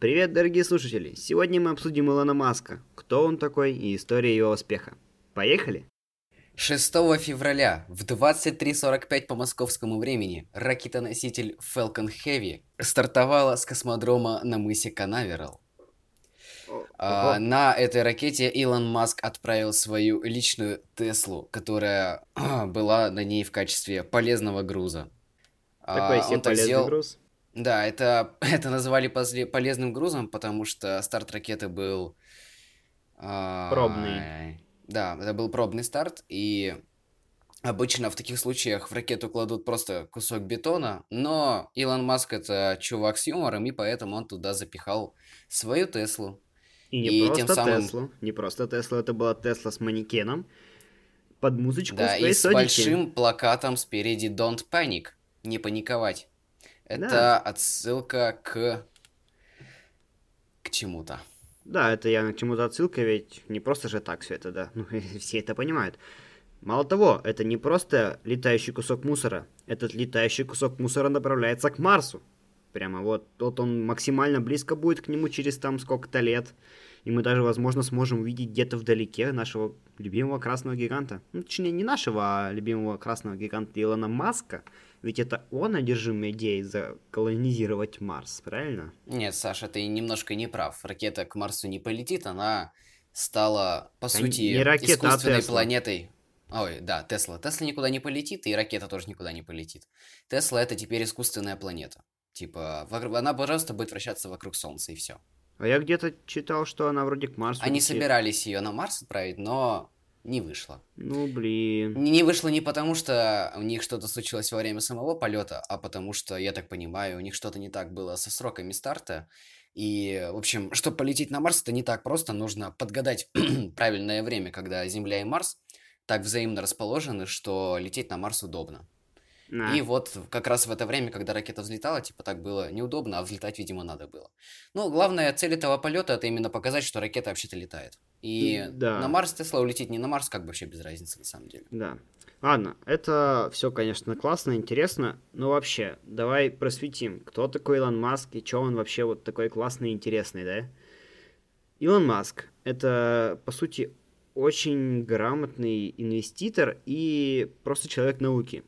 Привет, дорогие слушатели! Сегодня мы обсудим Илона Маска, кто он такой и история его успеха. Поехали! 6 февраля в 23.45 по московскому времени ракетоноситель Falcon Heavy стартовала с космодрома на мысе Канаверал. А, на этой ракете Илон Маск отправил свою личную Теслу, которая была на ней в качестве полезного груза. Такой А, себе он полезный сделал- груз. Да, это, это называли полезным грузом, потому что старт ракеты был... а, Пробный. Да, это был пробный старт, и обычно в таких случаях в ракету кладут просто кусок бетона, но Илон Маск это чувак с юмором, и поэтому он туда запихал свою Теслу. И не и тем просто самым- Теслу. Не просто Теслу, это была Тесла с манекеном. Под музычку Да, и с содики. большим плакатом спереди Don't Panic, не паниковать. Это Да. отсылка к... к чему-то. Да, это явно к чему-то отсылка, ведь не просто же так все это, да. Ну, все это понимают. Мало того, это не просто летающий кусок мусора. Этот летающий кусок мусора направляется к Марсу. Прямо вот, вот он максимально близко будет к нему через там сколько-то лет. И мы даже, возможно, сможем увидеть где-то вдалеке нашего любимого красного гиганта. Ну, точнее, не нашего, а любимого красного гиганта Илона Маска. Ведь это он одержим идеей заколонизировать Марс, правильно? Нет, Саша, ты немножко не прав. Ракета к Марсу не полетит, она стала, по Да сути, не ракета, а искусственной Тесла. планетой. Ой, да, Тесла. Тесла никуда не полетит, и ракета тоже никуда не полетит. Тесла это теперь искусственная планета. Типа, она просто будет вращаться вокруг Солнца, и все. А я где-то читал, что она вроде к Марсу Они летит. собирались ее на Марс отправить, но не вышло. Ну, блин. Не вышло не потому, что у них что-то случилось во время самого полета, а потому что, я так понимаю, у них что-то не так было со сроками старта. И, в общем, чтобы полететь на Марс, это не так просто. Нужно подгадать правильное время, когда Земля и Марс так взаимно расположены, что лететь на Марс удобно. На. И вот как раз в это время, когда ракета взлетала, типа так было неудобно, а взлетать, видимо, надо было. Ну, главная цель этого полета это именно показать, что ракета вообще-то летает. И Да. на Марс Тесла улететь не на Марс, как бы вообще без разницы на самом деле. Да. Ладно, это все, конечно, классно, интересно, но вообще, давай просветим, кто такой Илон Маск и что он вообще вот такой классный и интересный, да? Илон Маск — это, по сути, очень грамотный инвеститор и просто человек науки.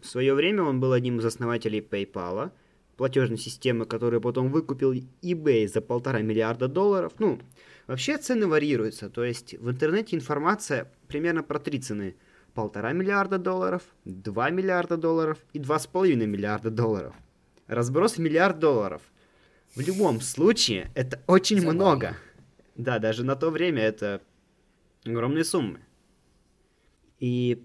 В свое время он был одним из основателей PayPal, платежной системы, которую потом выкупил eBay за полтора миллиарда долларов. Ну, вообще цены варьируются, то есть в интернете информация примерно про три цены. Полтора миллиарда долларов, 2 миллиарда долларов и 2,5 миллиарда долларов. Разброс миллиард долларов. В любом случае, это очень Забавно. много. Да, даже на то время это огромные суммы. И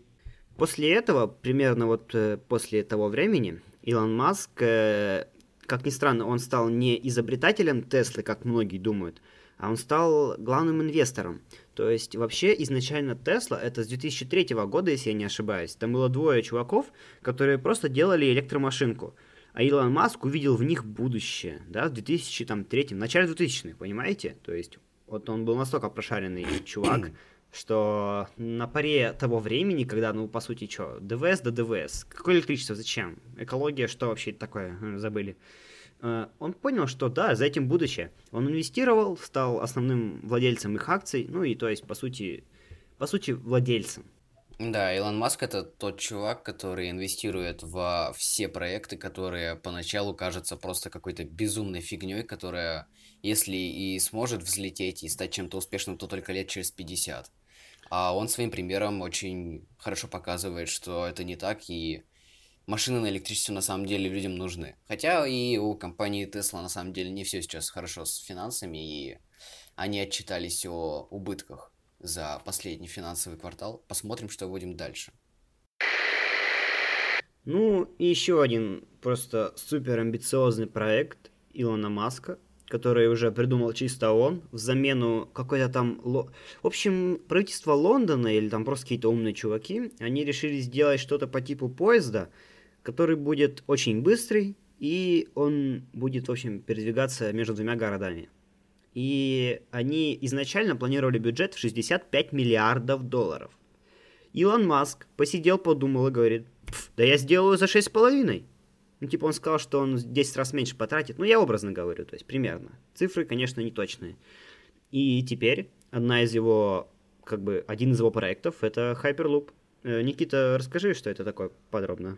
после этого, примерно вот э, после того времени, Илон Маск, э, как ни странно, он стал не изобретателем Теслы, как многие думают, а он стал главным инвестором. То есть вообще изначально Тесла это с 2003 года, если я не ошибаюсь. Там было двое чуваков, которые просто делали электромашинку. А Илон Маск увидел в них будущее, да, в 2003, в начале 2000-х, понимаете? То есть вот он был настолько прошаренный чувак, что на паре того времени, когда, ну, по сути, что, ДВС да ДВС, какое электричество, зачем? Экология, что вообще такое, забыли. Э, Он понял, что да, за этим будущее. Он инвестировал, стал основным владельцем их акций, ну и то есть, по сути, по сути, владельцем. Да, Илон Маск это тот чувак, который инвестирует во все проекты, которые поначалу кажутся просто какой-то безумной фигней, которая, если и сможет взлететь и стать чем-то успешным, то только лет через 50. А он своим примером очень хорошо показывает, что это не так, и машины на электричестве на самом деле людям нужны. Хотя и у компании Tesla на самом деле не все сейчас хорошо с финансами, и они отчитались о убытках за последний финансовый квартал. Посмотрим, что будем дальше. Ну, и еще один просто супер амбициозный проект Илона Маска, который уже придумал чисто он, в замену какой-то там... В общем, правительство Лондона или там просто какие-то умные чуваки, они решили сделать что-то по типу поезда, который будет очень быстрый, и он будет, в общем, передвигаться между двумя городами. И они изначально планировали бюджет в 65 миллиардов долларов. Илон Маск посидел, подумал и говорит, «Пф, да я сделаю за 6,5. Ну, типа он сказал, что он 10 раз меньше потратит. Ну, я образно говорю, то есть примерно. Цифры, конечно, не точные. И теперь одна из его, как бы, один из его проектов — это Hyperloop. Э, Никита, расскажи, что это такое подробно.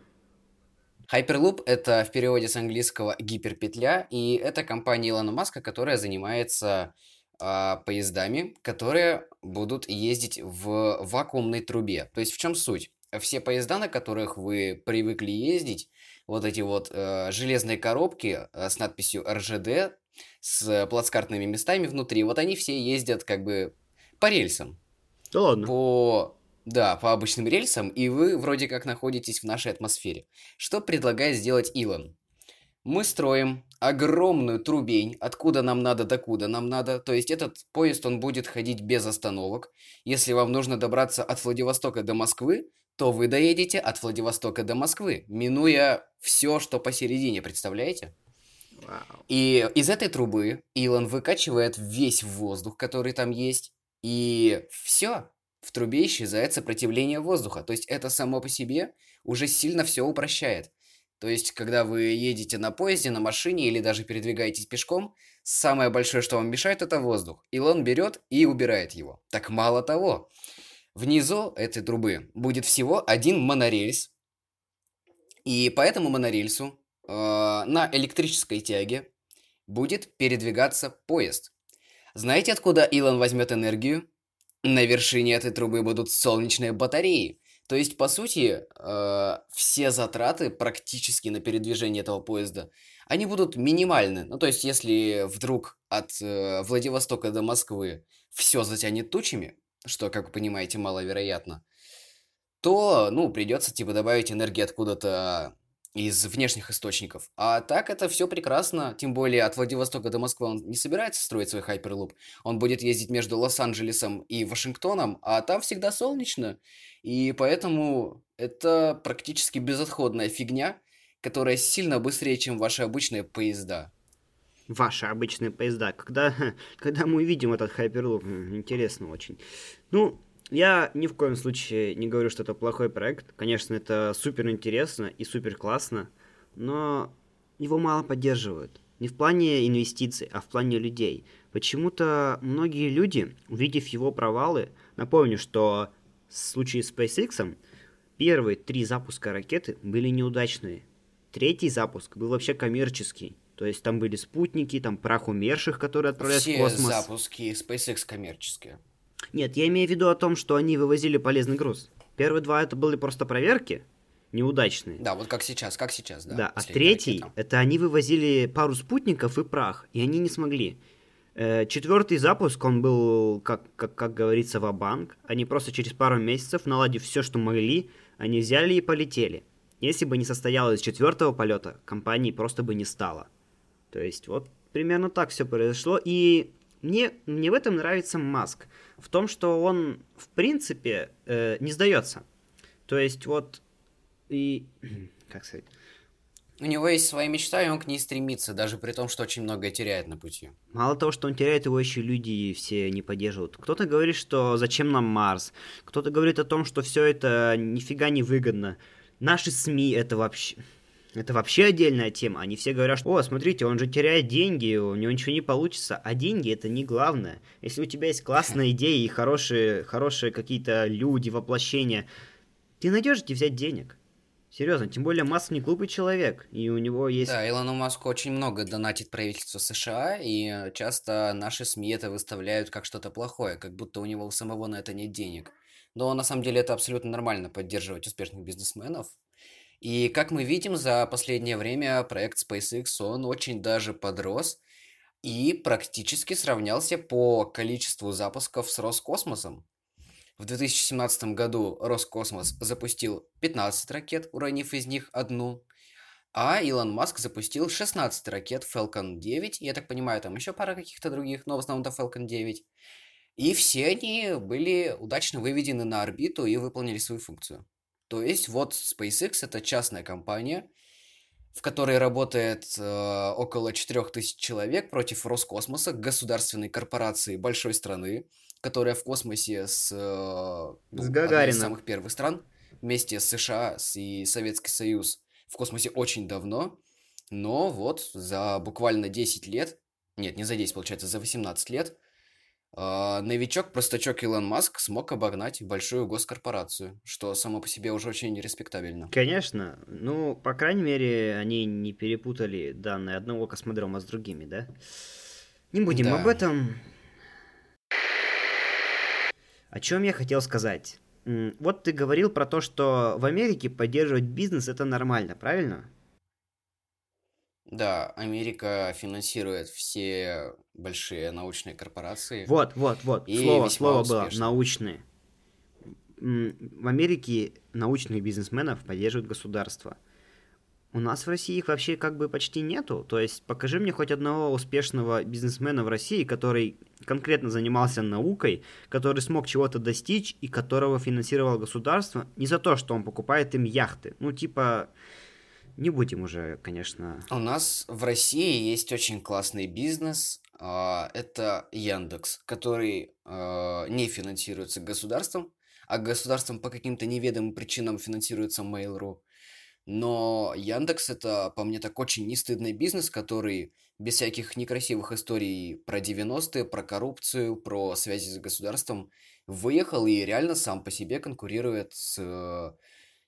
Hyperloop — это в переводе с английского гиперпетля, и это компания Илона Маска, которая занимается э, поездами, которые будут ездить в вакуумной трубе. То есть в чем суть? Все поезда, на которых вы привыкли ездить, вот эти вот э, железные коробки э, с надписью РЖД, с плацкартными местами внутри, вот они все ездят как бы по рельсам. Да ладно. По да, по обычным рельсам, и вы вроде как находитесь в нашей атмосфере. Что предлагает сделать Илон? Мы строим огромную трубень, откуда нам надо, докуда нам надо. То есть этот поезд, он будет ходить без остановок. Если вам нужно добраться от Владивостока до Москвы, то вы доедете от Владивостока до Москвы, минуя все, что посередине, представляете? Вау. И из этой трубы Илон выкачивает весь воздух, который там есть, и все, в трубе исчезает сопротивление воздуха. То есть это само по себе уже сильно все упрощает. То есть, когда вы едете на поезде, на машине или даже передвигаетесь пешком, самое большое, что вам мешает, это воздух. Илон берет и убирает его. Так мало того, внизу этой трубы будет всего один монорельс. И по этому монорельсу э, на электрической тяге будет передвигаться поезд. Знаете, откуда Илон возьмет энергию? На вершине этой трубы будут солнечные батареи. То есть, по сути, э, все затраты практически на передвижение этого поезда, они будут минимальны. Ну, то есть, если вдруг от э, Владивостока до Москвы все затянет тучами, что, как вы понимаете, маловероятно, то, ну, придется, типа, добавить энергии откуда-то из внешних источников. А так это все прекрасно, тем более от Владивостока до Москвы он не собирается строить свой хайперлуп. Он будет ездить между Лос-Анджелесом и Вашингтоном, а там всегда солнечно. И поэтому это практически безотходная фигня, которая сильно быстрее, чем ваши обычные поезда. Ваши обычные поезда. Когда, когда мы увидим этот хайперлуп, интересно очень. Ну, я ни в коем случае не говорю, что это плохой проект. Конечно, это супер интересно и супер классно, но его мало поддерживают. Не в плане инвестиций, а в плане людей. Почему-то многие люди, увидев его провалы, напомню, что в случае с SpaceX первые три запуска ракеты были неудачные. Третий запуск был вообще коммерческий. То есть там были спутники, там прах умерших, которые отправлялись Все в космос. запуски SpaceX коммерческие. Нет, я имею в виду о том, что они вывозили полезный груз. Первые два это были просто проверки, неудачные. Да, вот как сейчас, как сейчас, да. Да, а третий, ракета. это они вывозили пару спутников и прах, и они не смогли. Э, Четвертый запуск, он был, как, как, как говорится, в банк Они просто через пару месяцев, наладив все, что могли, они взяли и полетели. Если бы не состоялось четвертого полета, компании просто бы не стало. То есть вот примерно так все произошло. И мне, мне в этом нравится Маск. В том, что он, в принципе, э, не сдается. То есть вот и... Как сказать? У него есть своя мечта, и он к ней стремится, даже при том, что очень многое теряет на пути. Мало того, что он теряет, его еще люди все не поддерживают. Кто-то говорит, что зачем нам Марс. Кто-то говорит о том, что все это нифига не выгодно. Наши СМИ это вообще... Это вообще отдельная тема. Они все говорят, что, о, смотрите, он же теряет деньги, у него ничего не получится. А деньги это не главное. Если у тебя есть классная идея и хорошие, хорошие какие-то люди, воплощения, ты найдешь где взять денег. Серьезно, тем более Маск не глупый человек, и у него есть... Да, Илону Маску очень много донатит правительство США, и часто наши СМИ это выставляют как что-то плохое, как будто у него у самого на это нет денег. Но на самом деле это абсолютно нормально поддерживать успешных бизнесменов. И как мы видим, за последнее время проект SpaceX, он очень даже подрос и практически сравнялся по количеству запусков с Роскосмосом. В 2017 году Роскосмос запустил 15 ракет, уронив из них одну, а Илон Маск запустил 16 ракет Falcon 9, я так понимаю, там еще пара каких-то других, но в основном это Falcon 9. И все они были удачно выведены на орбиту и выполнили свою функцию. То есть вот SpaceX это частная компания, в которой работает э, около 4000 человек против Роскосмоса, государственной корпорации большой страны, которая в космосе с, э, ну, С из самых первых стран, вместе с США и Советский Союз, в космосе очень давно, но вот за буквально 10 лет, нет, не за 10, получается, за 18 лет, э, новичок-простачок Илон Маск смог обогнать большую госкорпорацию, что само по себе уже очень респектабельно. Конечно. Ну, по крайней мере, они не перепутали данные одного космодрома с другими, да? Не будем Да. об этом. О чем я хотел сказать? Вот ты говорил про то, что в Америке поддерживать бизнес это нормально, правильно? Да, Америка финансирует все большие научные корпорации. Вот, вот, вот. И слово, слово было научные. В Америке научных бизнесменов поддерживает государство. У нас в России их вообще как бы почти нету. То есть покажи мне хоть одного успешного бизнесмена в России, который конкретно занимался наукой, который смог чего-то достичь и которого финансировало государство не за то, что он покупает им яхты. Ну типа, не будем уже, конечно. У нас в России есть очень классный бизнес. а, Это Яндекс, который а, не финансируется государством, а государством по каким-то неведомым причинам финансируется Mail.ru. Но Яндекс это, по мне, так очень нестыдный бизнес, который без всяких некрасивых историй про 90-е, про коррупцию, про связи с государством выехал и реально сам по себе конкурирует с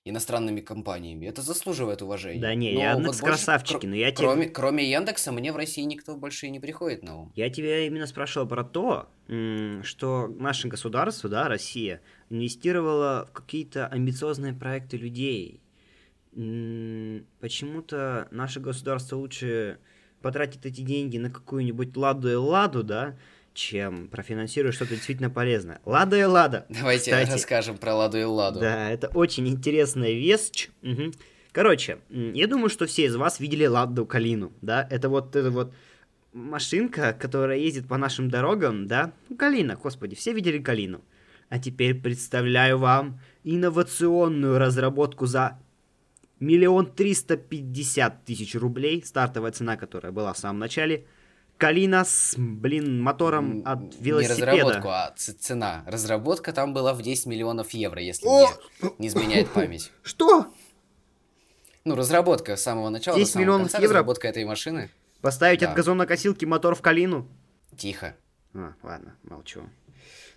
иностранными компаниями. Это заслуживает уважения. Да не, Но Яндекс вот больше, красавчики, но я тебе... Кроме, кроме Яндекса, мне в России никто больше и не приходит на ум. Я тебя именно спрашивал про то, что наше государство, да, Россия, инвестировало в какие-то амбициозные проекты людей. Почему-то наше государство лучше потратит эти деньги на какую-нибудь ладу и ладу, да, чем профинансирует что-то действительно полезное. Лада и лада. Давайте Кстати, расскажем про Ладу и Ладу. Да, это очень интересная вещь. Мгм. Короче, я думаю, что все из вас видели Ладу Калину, да? Это вот эта вот машинка, которая ездит по нашим дорогам, да? Ну, Калина, господи, все видели Калину. А теперь представляю вам инновационную разработку за миллион триста пятьдесят тысяч рублей, стартовая цена, которая была в самом начале. Калина с, блин, мотором от Не велосипеда. разработку, а цена. Разработка там была в 10 миллионов евро, если О! мне не изменяет память. Что? Ну, разработка с самого начала 10 до самого миллионов конца, евро? разработка этой машины. Поставить Да. от газонокосилки мотор в Калину? Тихо. А, ладно, молчу.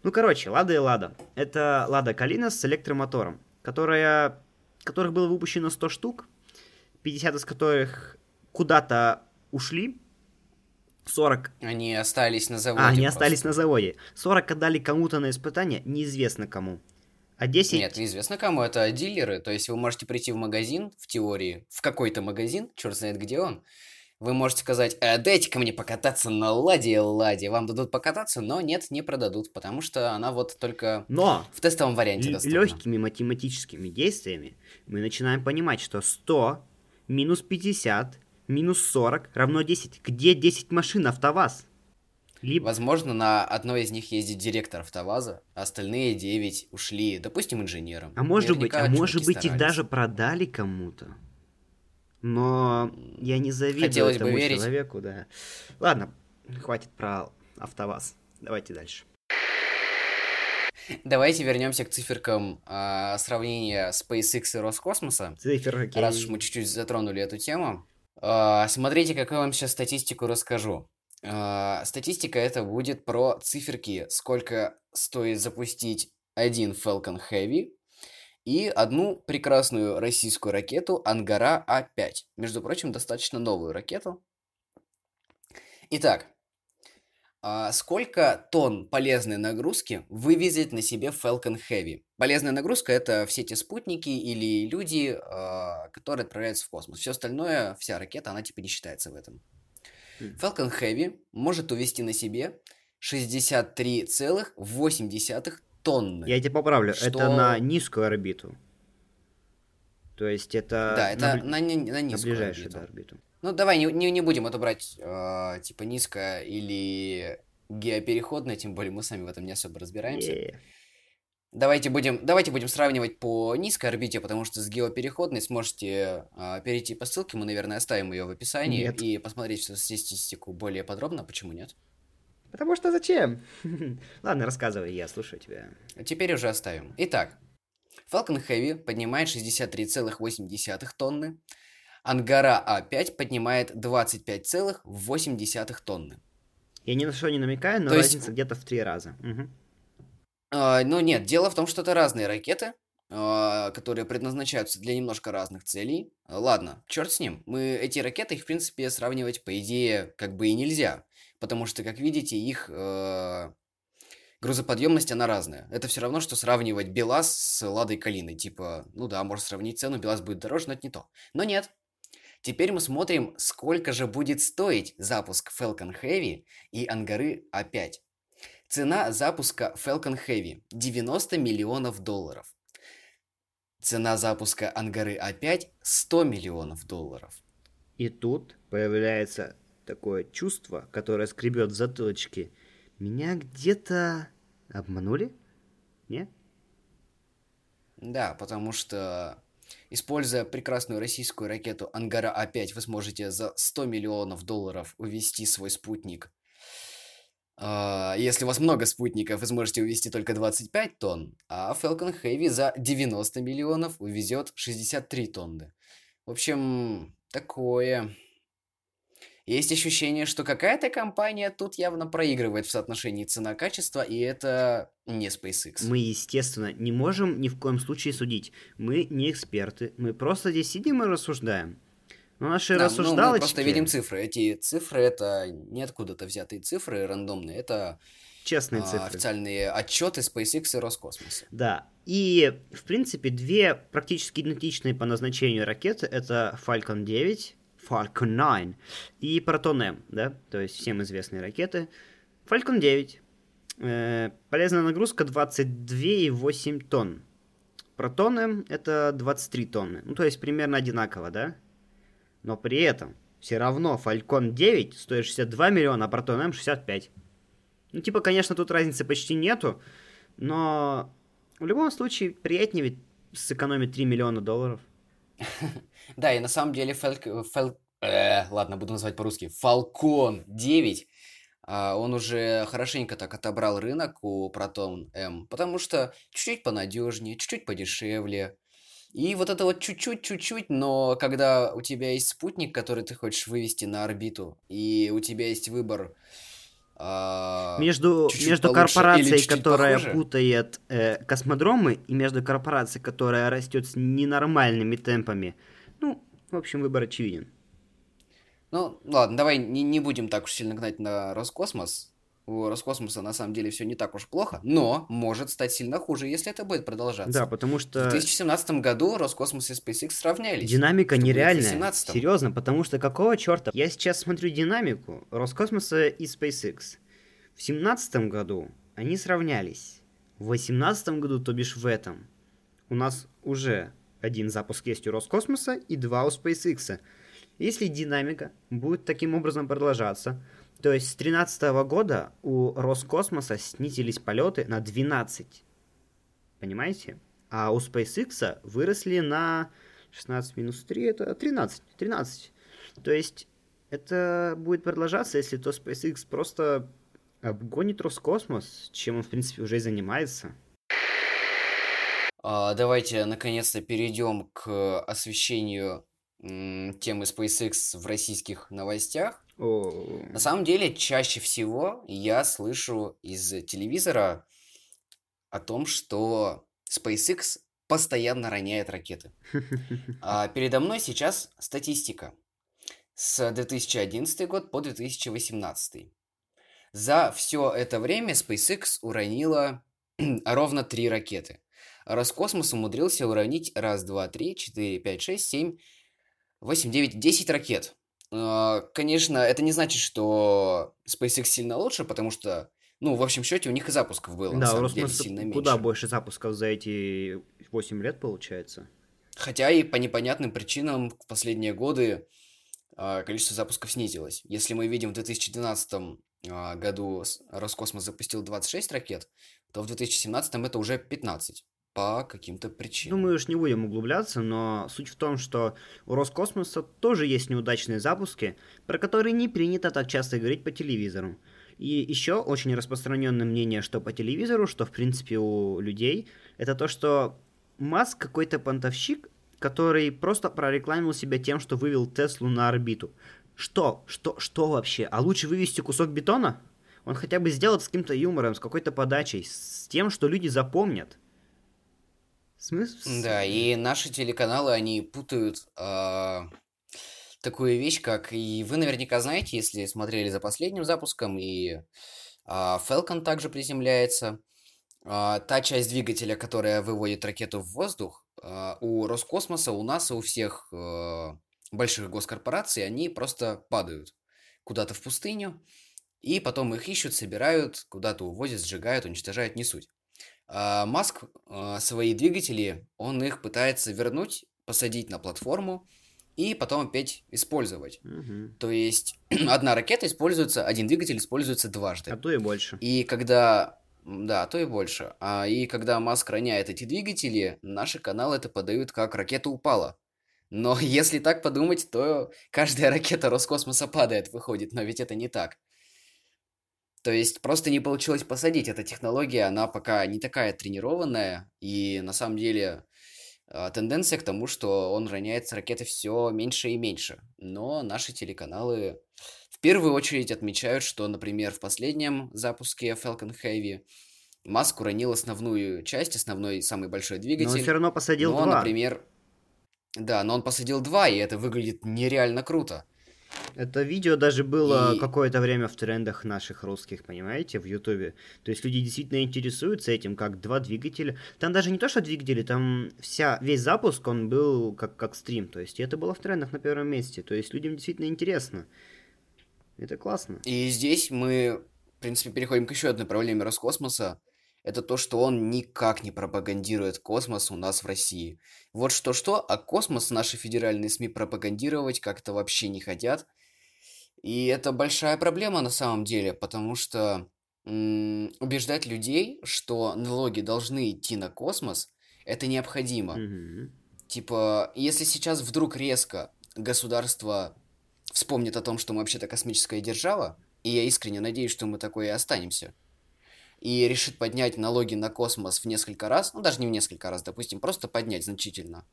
Ну, короче, Лада и Лада. Это Лада Калина с электромотором, которая, которых было выпущено 100 штук, 50 из которых куда-то ушли, 40... Они остались на заводе. А, они просто. остались на заводе. 40 отдали кому-то на испытание, неизвестно кому. А 10... Нет, неизвестно кому, это дилеры. То есть вы можете прийти в магазин, в теории, в какой-то магазин, черт знает где он. Вы можете сказать, э, дайте-ка мне покататься на Ладе Ладе. Вам дадут покататься, но нет, не продадут, потому что она вот только Но в тестовом варианте доступна. легкими математическими действиями мы начинаем понимать, что 100 минус 50 минус 40 равно 10. Где 10 машин АвтоВАЗ? Либо... Возможно, на одной из них ездит директор АвтоВАЗа, а остальные 9 ушли, допустим, инженером. А может быть, Наверняка а может быть их старались. даже продали кому-то. Но я не завидую Хотелось бы этому верить. человеку, да. Ладно, хватит про АвтоВАЗ. Давайте дальше. Давайте вернемся к циферкам а, сравнения SpaceX и Роскосмоса. Цифер, окей. Раз уж мы чуть-чуть затронули эту тему. А, смотрите, какую вам сейчас статистику расскажу. А, статистика это будет про циферки, сколько стоит запустить один Falcon Heavy и одну прекрасную российскую ракету Ангара А5. Между прочим, достаточно новую ракету. Итак, сколько тонн полезной нагрузки вывезет на себе Falcon Heavy? Полезная нагрузка это все те спутники или люди, а, которые отправляются в космос. Все остальное, вся ракета, она типа не считается в этом. Мгм. Falcon Heavy может увезти на себе 63,8 тонны. Я тебя поправлю, это Что- на низкую орбиту. То есть это, Да, это на, на, на бли- на низкую ближайшую орбиту. да, орбиту. Ну, давай не, не, не будем это брать, э, типа, низко или геопереходно, тем более мы сами в этом не особо разбираемся. Давайте будем, давайте будем сравнивать по низкой орбите, потому что с геопереходной сможете э, перейти по ссылке, мы, наверное, оставим ее в описании Нет. и посмотреть всю статистику более подробно, почему нет. Потому что зачем? Ладно, рассказывай, я слушаю тебя. А Теперь уже оставим. Итак, Falcon Heavy поднимает 63,8 тонны, Ангара А5 поднимает 25,8 тонны. Я ни на что не намекаю, но То разница есть... где-то в три раза. Угу. А, ну нет, дело в том, что это разные ракеты, а, которые предназначаются для немножко разных целей. Ладно, черт с ним. Мы эти ракеты, их в принципе сравнивать по идее как бы и нельзя, потому что, как видите, их э, грузоподъемность она разная. Это все равно, что сравнивать БелАЗ с Ладой Калиной. Типа, ну да, можно сравнить цену, БелАЗ будет дороже, но это не то. Но нет. Теперь мы смотрим, сколько же будет стоить запуск Falcon Heavy и Ангары А5. Цена запуска Falcon Heavy 90 миллионов долларов. Цена запуска Ангары А5 100 миллионов долларов. И тут появляется такое чувство, которое скребет затылочки. Меня где-то обманули? Нет? Да, потому что Используя прекрасную российскую ракету Ангара А5, вы сможете за 100 миллионов долларов увести свой спутник. А, если у вас много спутников, вы сможете увезти только 25 тонн, а Falcon Heavy за 90 миллионов увезет 63 тонны. В общем, такое. Есть ощущение, что какая-то компания тут явно проигрывает в соотношении цена-качество, и это не SpaceX. Мы, естественно, не можем ни в коем случае судить. Мы не эксперты, мы просто здесь сидим и рассуждаем. Но наши да, рассуждалочки... Ну, мы просто видим цифры. Эти цифры — это не откуда-то взятые цифры рандомные, это честные а, цифры. Официальные отчеты SpaceX и Роскосмоса. Да. И, в принципе, две практически идентичные по назначению ракеты — это Falcon 9 Falcon 9 и Proton M, да, то есть всем известные ракеты. Falcon 9. Э, полезная нагрузка 22,8 тонн. Proton M это 23 тонны. Ну, то есть примерно одинаково, да? Но при этом все равно Falcon 9 стоит 62 миллиона, а Proton M 65. Ну, типа, конечно, тут разницы почти нету, но в любом случае приятнее ведь сэкономить 3 миллиона долларов. Да, и на самом деле Фэлк... Э, ладно, буду называть по-русски. Falcon 9 а, он уже хорошенько так отобрал рынок у Proton M, потому что чуть-чуть понадежнее, чуть-чуть подешевле. И вот это вот чуть-чуть, чуть-чуть, но когда у тебя есть спутник, который ты хочешь вывести на орбиту, и у тебя есть выбор а, между, между корпорацией, которая похуже? путает э, космодромы, и между корпорацией, которая растет с ненормальными темпами, ну, в общем, выбор очевиден. Ну, ладно, давай не, не будем так уж сильно гнать на Роскосмос. У Роскосмоса на самом деле все не так уж плохо, но может стать сильно хуже, если это будет продолжаться. Да, потому что... В 2017 году Роскосмос и SpaceX сравнялись. Динамика нереальная. Серьезно, потому что какого черта? Я сейчас смотрю динамику Роскосмоса и SpaceX. В 2017 году они сравнялись. В 2018 году, то бишь в этом, у нас уже один запуск есть у Роскосмоса и два у SpaceX. Если динамика будет таким образом продолжаться, то есть с 2013 года у Роскосмоса снизились полеты на 12. Понимаете? А у SpaceX выросли на 16 минус 3, это 13. 13. То есть это будет продолжаться, если то SpaceX просто обгонит Роскосмос, чем он, в принципе, уже и занимается. А, давайте наконец-то перейдем к освещению темы SpaceX в российских новостях. О. На самом деле, чаще всего я слышу из телевизора о том, что SpaceX постоянно роняет ракеты. А передо мной сейчас статистика с 2011 год по 2018. За все это время SpaceX уронила ровно три ракеты. Роскосмос умудрился уронить раз, два, три, четыре, пять, шесть, семь, восемь, девять, десять ракет. А, конечно, это не значит, что SpaceX сильно лучше, потому что, ну, в общем счете, у них и запусков было, да, на самом деле, сильно меньше. куда больше запусков за эти 8 лет, получается. Хотя и по непонятным причинам в последние годы а, количество запусков снизилось. Если мы видим в 2012 а, году Роскосмос запустил 26 ракет, то в 2017 это уже 15 по каким-то причинам. Ну, мы уж не будем углубляться, но суть в том, что у Роскосмоса тоже есть неудачные запуски, про которые не принято так часто говорить по телевизору. И еще очень распространенное мнение, что по телевизору, что в принципе у людей, это то, что Маск какой-то понтовщик, который просто прорекламил себя тем, что вывел Теслу на орбиту. Что? Что? Что вообще? А лучше вывести кусок бетона? Он хотя бы сделает с каким-то юмором, с какой-то подачей, с тем, что люди запомнят. Смысл? Да, и наши телеканалы, они путают э, такую вещь, как... И вы наверняка знаете, если смотрели за последним запуском, и э, Falcon также приземляется. Э, та часть двигателя, которая выводит ракету в воздух, э, у Роскосмоса, у нас и у всех э, больших госкорпораций, они просто падают куда-то в пустыню, и потом их ищут, собирают, куда-то увозят, сжигают, уничтожают, не суть. А Маск а, свои двигатели, он их пытается вернуть, посадить на платформу и потом опять использовать. Угу. То есть одна ракета используется, один двигатель используется дважды. А то и больше. И когда... Да, а то и больше. А и когда Маск роняет эти двигатели, наши каналы это подают как ракета упала. Но если так подумать, то каждая ракета Роскосмоса падает, выходит, но ведь это не так. То есть просто не получилось посадить. Эта технология, она пока не такая тренированная, и на самом деле а, тенденция к тому, что он роняет с ракеты все меньше и меньше. Но наши телеканалы в первую очередь отмечают, что, например, в последнем запуске Falcon Heavy Маск уронил основную часть, основной самый большой двигатель. Но он все равно посадил но, два. например, да, но он посадил два, и это выглядит нереально круто. Это видео даже было и... какое-то время в трендах наших русских, понимаете, в Ютубе. То есть люди действительно интересуются этим, как два двигателя. Там даже не то, что двигатели, там вся, весь запуск, он был как, как стрим. То есть это было в трендах на первом месте. То есть людям действительно интересно. Это классно. И здесь мы, в принципе, переходим к еще одной проблеме Роскосмоса. Это то, что он никак не пропагандирует космос у нас в России. Вот что-что, а космос наши федеральные СМИ пропагандировать как-то вообще не хотят. И это большая проблема на самом деле, потому что м- убеждать людей, что налоги должны идти на космос, это необходимо. Mm-hmm. Типа, если сейчас вдруг резко государство вспомнит о том, что мы вообще-то космическая держава, и я искренне надеюсь, что мы такое и останемся, и решит поднять налоги на космос в несколько раз, ну даже не в несколько раз, допустим, просто поднять значительно,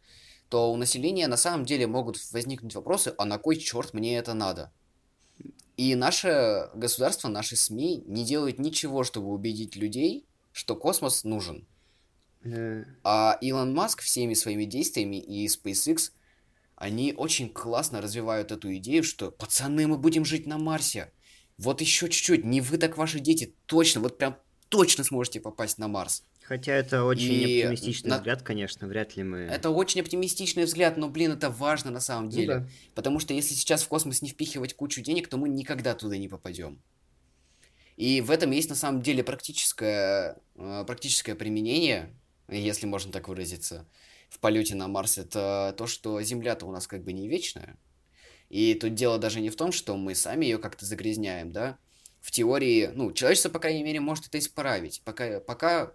то у населения на самом деле могут возникнуть вопросы, а на кой черт мне это надо? И наше государство, наши СМИ не делают ничего, чтобы убедить людей, что космос нужен. Э. А Илон Маск всеми своими действиями и SpaceX, они очень классно развивают эту идею, что пацаны, мы будем жить на Марсе. Вот еще чуть-чуть, не вы, так ваши дети, точно, вот прям точно сможете попасть на Марс. Хотя это очень и оптимистичный на... взгляд, конечно, вряд ли мы... Это очень оптимистичный взгляд, но, блин, это важно на самом ну деле. Ну, да. Потому что если сейчас в космос не впихивать кучу денег, то мы никогда туда не попадем. И в этом есть на самом деле практическое, э, практическое применение, если можно так выразиться, в полете на Марс. Это то, что Земля-то у нас как бы не вечная. И тут дело даже не в том, что мы сами ее как-то загрязняем, да. В теории, ну, человечество, по крайней мере, может это исправить. Пока, пока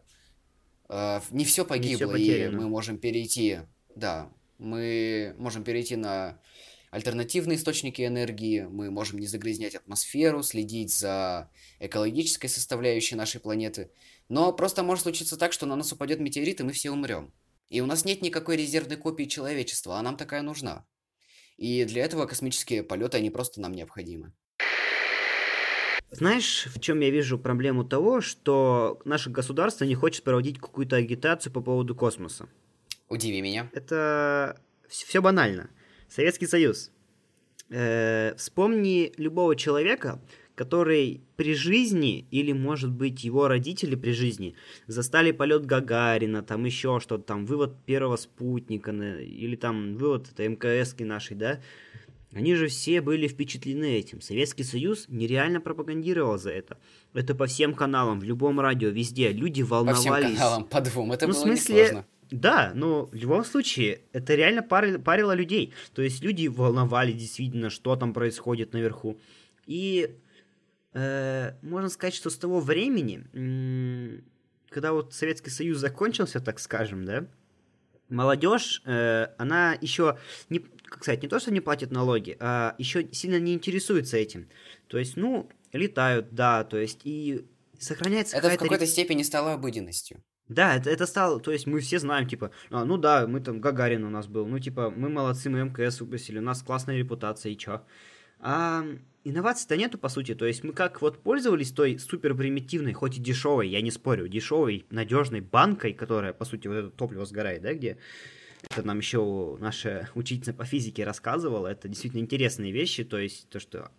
э, не все погибло, не все и мы можем перейти, да, мы можем перейти на альтернативные источники энергии, мы можем не загрязнять атмосферу, следить за экологической составляющей нашей планеты. Но просто может случиться так, что на нас упадет метеорит, и мы все умрем. И у нас нет никакой резервной копии человечества, а нам такая нужна. И для этого космические полеты, они просто нам необходимы. Знаешь, в чем я вижу проблему того, что наше государство не хочет проводить какую-то агитацию по поводу космоса? Удиви меня. Это все банально. Советский Союз. Э, вспомни любого человека, который при жизни, или, может быть, его родители при жизни, застали полет Гагарина, там еще что-то, там, вывод первого спутника, или там вывод это МКС нашей, да, они же все были впечатлены этим. Советский Союз нереально пропагандировал за это. Это по всем каналам, в любом радио, везде. Люди волновались. По всем каналам, по двум. Это ну, было в смысле, несложно. Да, но в любом случае, это реально парило, парило людей. То есть люди волновались действительно, что там происходит наверху. И э, можно сказать, что с того времени, когда вот Советский Союз закончился, так скажем, да, молодежь, э, она еще не, как сказать, не то, что не платит налоги, а еще сильно не интересуется этим. То есть, ну, летают, да, то есть и сохраняется Это в какой-то степени стало обыденностью. Да, это, это стало, то есть мы все знаем, типа, а, ну да, мы там, Гагарин у нас был, ну типа, мы молодцы, мы МКС выпустили, у нас классная репутация, и чё? А инноваций-то нету, по сути, то есть мы как вот пользовались той супер примитивной, хоть и дешевой, я не спорю, дешевой, надежной банкой, которая, по сути, вот это топливо сгорает, да, где это нам еще наша учительница по физике рассказывала, это действительно интересные вещи, то есть то, что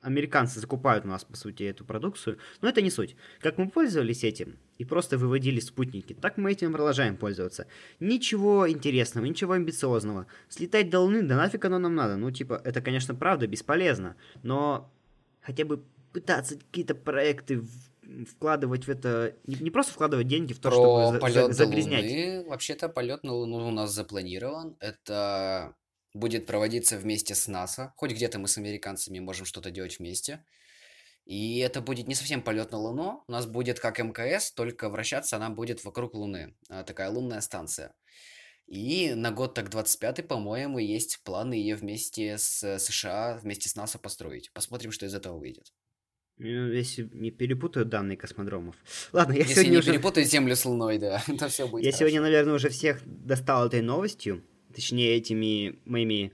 американцы закупают у нас, по сути, эту продукцию, но это не суть. Как мы пользовались этим и просто выводили спутники, так мы этим продолжаем пользоваться. Ничего интересного, ничего амбициозного. Слетать до Луны, да нафиг оно нам надо? Ну, типа, это, конечно, правда, бесполезно, но хотя бы пытаться какие-то проекты вкладывать в это, не, не просто вкладывать деньги в то, Про чтобы полет за, загрязнять. Луны. Вообще-то полет на Луну у нас запланирован. Это будет проводиться вместе с НАСА. Хоть где-то мы с американцами можем что-то делать вместе. И это будет не совсем полет на Луну. У нас будет как МКС, только вращаться она будет вокруг Луны. А, такая лунная станция. И на год так 25 по-моему, есть планы ее вместе с США, вместе с НАСА построить. Посмотрим, что из этого выйдет. Ну, если не перепутают данные космодромов. Ладно, я Если сегодня не уже... перепутают Землю с Луной, да, то все будет Я хорошо. сегодня, наверное, уже всех достал этой новостью точнее этими моими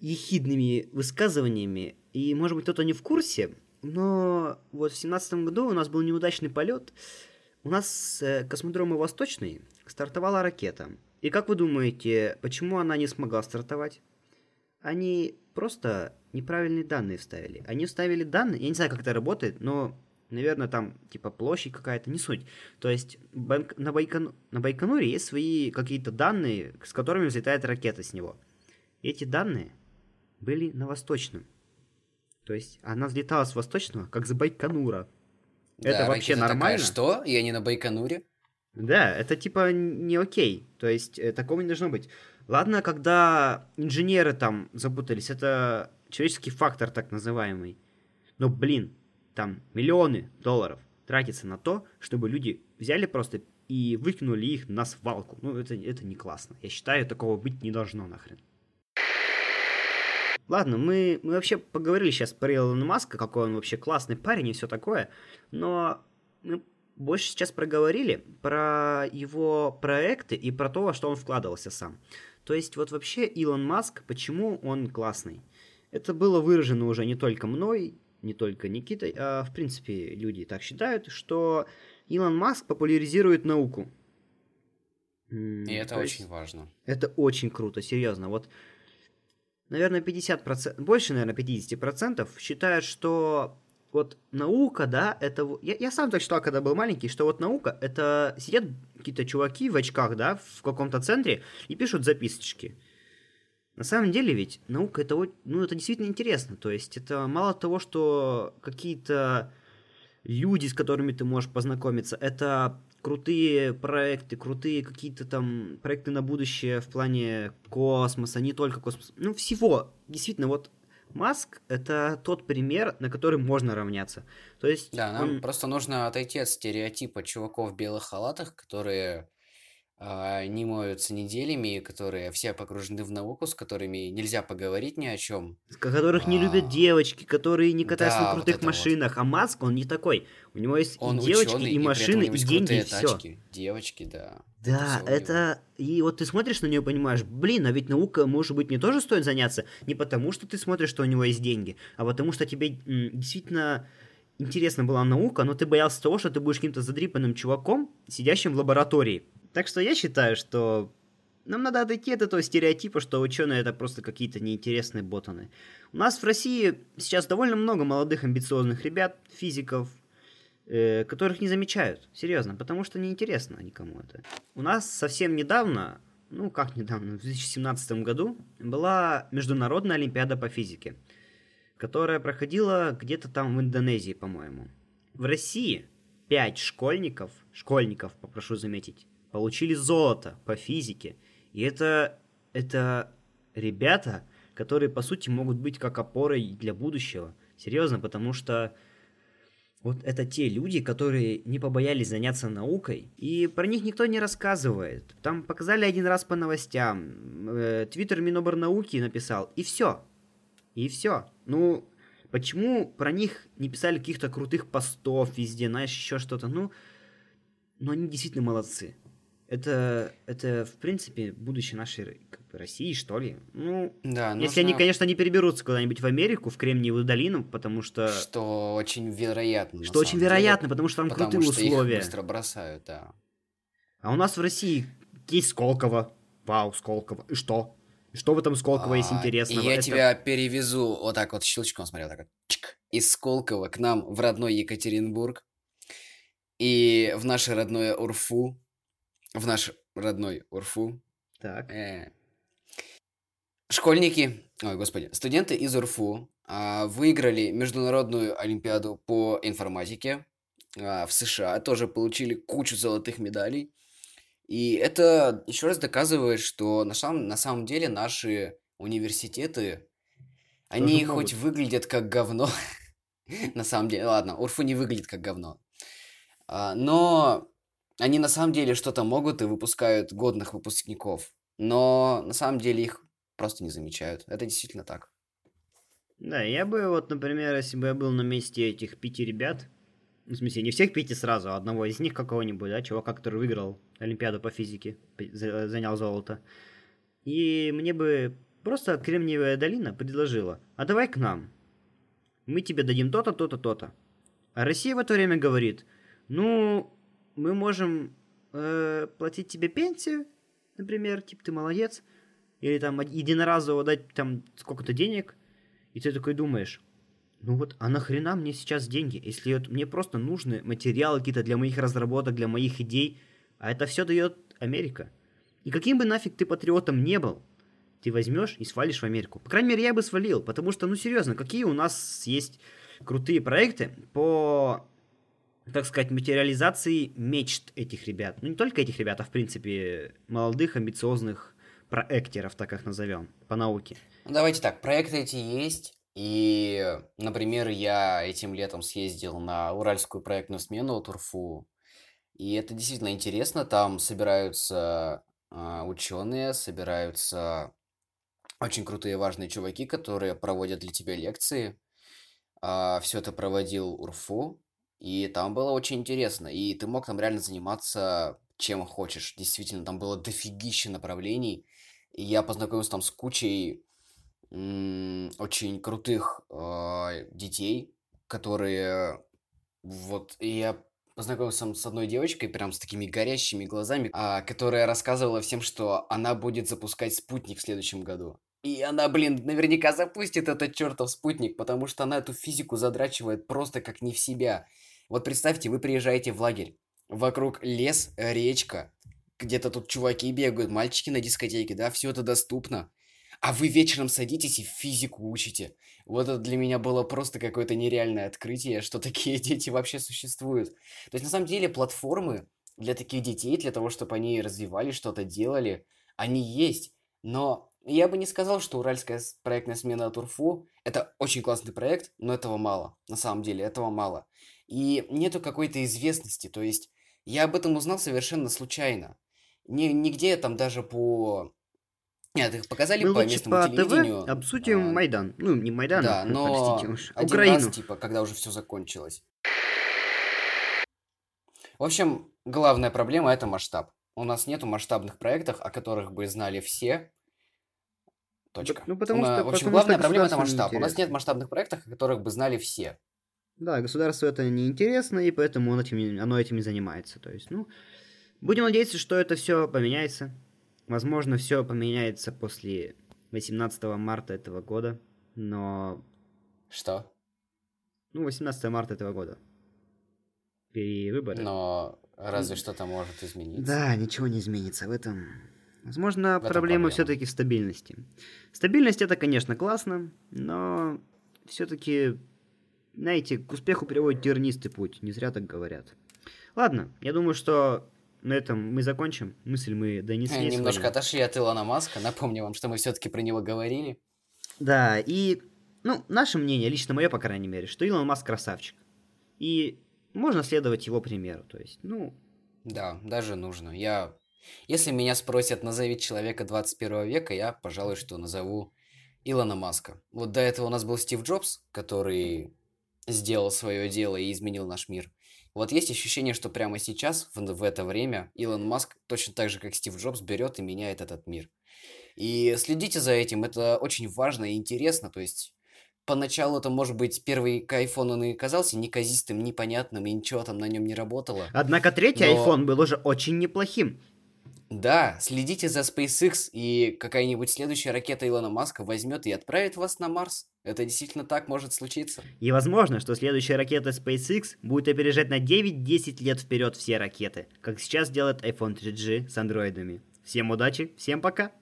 ехидными высказываниями. И, может быть, кто-то не в курсе, но вот в семнадцатом году у нас был неудачный полет. У нас с э, космодрома Восточный стартовала ракета. И как вы думаете, почему она не смогла стартовать? Они просто неправильные данные вставили. Они вставили данные, я не знаю, как это работает, но наверное, там, типа, площадь какая-то, не суть. То есть Байк... на, Байкон... на Байконуре есть свои какие-то данные, с которыми взлетает ракета с него. Эти данные были на Восточном. То есть она взлетала с Восточного, как с Байконура. Да, это вообще нормально? Такая, что? Я не на Байконуре? Да, это типа не окей. То есть э, такого не должно быть. Ладно, когда инженеры там запутались, это человеческий фактор так называемый. Но, блин, там миллионы долларов тратится на то, чтобы люди взяли просто и выкинули их на свалку. Ну, это, это не классно. Я считаю, такого быть не должно нахрен. Ладно, мы, мы вообще поговорили сейчас про Илона Маска, какой он вообще классный парень и все такое, но мы больше сейчас проговорили про его проекты и про то, во что он вкладывался сам. То есть вот вообще Илон Маск, почему он классный? Это было выражено уже не только мной, не только Никитой, а в принципе люди так считают, что Илон Маск популяризирует науку. И это очень важно. Это очень круто, серьезно. Вот, наверное, 50%, больше, наверное, 50% считают, что вот наука, да, это... Я, я сам так считал, когда был маленький, что вот наука, это сидят какие-то чуваки в очках, да, в каком-то центре и пишут записочки. На самом деле ведь наука это, ну, это действительно интересно. То есть это мало того, что какие-то люди, с которыми ты можешь познакомиться, это крутые проекты, крутые какие-то там проекты на будущее в плане космоса, не только космоса, ну всего. Действительно, вот Маск — это тот пример, на который можно равняться. То есть да, нам он... просто нужно отойти от стереотипа чуваков в белых халатах, которые не моются неделями, которые все погружены в науку, с которыми нельзя поговорить ни о чем. Которых а... не любят девочки, которые не катаются да, на крутых вот машинах. Вот. А Маск, он не такой. У него есть он и девочки, ученый, и машины, и, и деньги, и все. Девочки, да. Да, это... это... И вот ты смотришь на нее и понимаешь, блин, а ведь наука, может быть, мне тоже стоит заняться? Не потому, что ты смотришь, что у него есть деньги, а потому, что тебе действительно интересна была наука, но ты боялся того, что ты будешь каким-то задрипанным чуваком, сидящим в лаборатории. Так что я считаю, что нам надо отойти от этого стереотипа, что ученые это просто какие-то неинтересные ботаны. У нас в России сейчас довольно много молодых амбициозных ребят, физиков, э, которых не замечают. Серьезно, потому что неинтересно никому это. У нас совсем недавно, ну как недавно, в 2017 году была Международная Олимпиада по физике, которая проходила где-то там в Индонезии, по-моему. В России 5 школьников, школьников, попрошу заметить, получили золото по физике. И это, это ребята, которые, по сути, могут быть как опорой для будущего. Серьезно, потому что вот это те люди, которые не побоялись заняться наукой, и про них никто не рассказывает. Там показали один раз по новостям, э, Твиттер Миноборнауки написал, и все. И все. Ну, почему про них не писали каких-то крутых постов везде, знаешь, еще что-то? Ну, но они действительно молодцы. Это, это, в принципе, будущее нашей как бы, России, что ли. Ну, Да, если нужно... они, конечно, не переберутся куда-нибудь в Америку, в Кремниевую долину, потому что... Что очень вероятно. Что очень деле, вероятно, потому что там потому крутые что их условия. быстро бросают, да. А у нас в России есть Сколково. Вау, Сколково. И что? И что в этом Сколково есть А, интересного? И я Это- тебя перевезу вот так вот щелчком, смотрел так вот, чик, из Сколково к нам в родной Екатеринбург и в наше родное Урфу, в наш родной Урфу. Так. э, Школьники, ой, господи, студенты из УРФУ а, выиграли международную олимпиаду по информатике а, в США, тоже получили кучу золотых медалей. И это еще раз доказывает, что на самом, на самом деле наши университеты, они Тоже хоть выглядят как говно, на самом деле, ладно, УРФУ не выглядит как говно, а, но они на самом деле что-то могут и выпускают годных выпускников, но на самом деле их просто не замечают. Это действительно так. Да, я бы вот, например, если бы я был на месте этих пяти ребят, ну, в смысле, не всех пяти сразу, а одного из них какого-нибудь, да, чувака, который выиграл Олимпиаду по физике, занял золото. И мне бы просто Кремниевая долина предложила, а давай к нам. Мы тебе дадим то-то, то-то, то-то. А Россия в это время говорит, ну, мы можем э, платить тебе пенсию, например, типа ты молодец, или там единоразово дать там сколько-то денег, и ты такой думаешь, ну вот, а нахрена мне сейчас деньги, если вот мне просто нужны материалы какие-то для моих разработок, для моих идей, а это все дает Америка. И каким бы нафиг ты патриотом не был, ты возьмешь и свалишь в Америку. По крайней мере, я бы свалил, потому что, ну серьезно, какие у нас есть крутые проекты по, так сказать, материализации мечт этих ребят. Ну не только этих ребят, а в принципе молодых, амбициозных проектеров, так их назовем, по науке. Ну, давайте так, проекты эти есть. И, например, я этим летом съездил на Уральскую проектную смену от УРФУ. И это действительно интересно. Там собираются ученые, собираются очень крутые важные чуваки, которые проводят для тебя лекции. Все это проводил УРФУ. И там было очень интересно. И ты мог там реально заниматься чем хочешь. Действительно, там было дофигища направлений. И я познакомился там с кучей очень крутых э, детей, которые вот и я познакомился с одной девочкой, прям с такими горящими глазами, а, которая рассказывала всем, что она будет запускать спутник в следующем году. И она, блин, наверняка запустит этот чертов спутник, потому что она эту физику задрачивает просто как не в себя. Вот представьте, вы приезжаете в лагерь, вокруг лес, речка, где-то тут чуваки бегают, мальчики на дискотеке, да, все это доступно. А вы вечером садитесь и физику учите. Вот это для меня было просто какое-то нереальное открытие, что такие дети вообще существуют. То есть, на самом деле, платформы для таких детей, для того, чтобы они развивали что-то, делали, они есть. Но я бы не сказал, что уральская проектная смена от УРФУ – это очень классный проект, но этого мало. На самом деле, этого мало. И нету какой-то известности. То есть, я об этом узнал совершенно случайно. Ни, нигде там даже по... Нет, их показали Мы по лучше местному по телевидению. ТВ обсудим а, Майдан. Ну, не Майдан, да, а, но простите уж, один Украину. раз, типа, когда уже все закончилось. В общем, главная проблема это масштаб. У нас нету масштабных проектов, о которых бы знали все. Точка. ну, потому что- в общем, потому что главная проблема это масштаб. У нас нет масштабных проектов, о которых бы знали все. Да, государству это неинтересно, и поэтому он этим, оно этим и занимается. То есть, ну, будем надеяться, что это все поменяется. Возможно, все поменяется после 18 марта этого года, но... Что? Ну, 18 марта этого года. Перевыборы. Но разве что-то может измениться. Да, ничего не изменится в этом. Возможно, проблема проблема. все-таки в стабильности. Стабильность это, конечно, классно, но все-таки, знаете, к успеху приводит тернистый путь. Не зря так говорят. Ладно, я думаю, что на этом мы закончим. Мысль мы донесли. Немножко отошли от Илона Маска. Напомню вам, что мы все-таки про него говорили. Да, и, ну, наше мнение, лично мое, по крайней мере, что Илон Маск красавчик. И можно следовать его примеру. То есть, ну, Да, даже нужно. Я... Если меня спросят, назови человека 21 века, я, пожалуй, что назову Илона Маска. Вот до этого у нас был Стив Джобс, который сделал свое дело и изменил наш мир. Вот есть ощущение, что прямо сейчас, в, в это время, Илон Маск точно так же, как Стив Джобс, берет и меняет этот мир. И следите за этим, это очень важно и интересно, то есть поначалу это, может быть, первый iPhone он и казался неказистым, непонятным, и ничего там на нем не работало. Однако третий но... iPhone был уже очень неплохим. Да, следите за SpaceX, и какая-нибудь следующая ракета Илона Маска возьмет и отправит вас на Марс. Это действительно так может случиться. И возможно, что следующая ракета SpaceX будет опережать на 9-10 лет вперед все ракеты, как сейчас делает iPhone 3G с андроидами. Всем удачи, всем пока!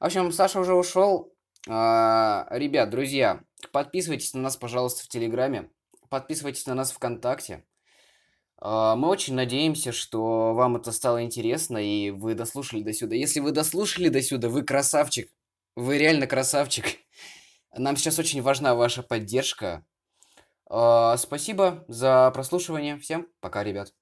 В общем, Саша уже ушел. А, ребят, друзья, подписывайтесь на нас, пожалуйста, в Телеграме. Подписывайтесь на нас ВКонтакте. А, мы очень надеемся, что вам это стало интересно, и вы дослушали до сюда. Если вы дослушали до сюда, вы красавчик. Вы реально красавчик. Нам сейчас очень важна ваша поддержка. А, спасибо за прослушивание. Всем пока, ребят.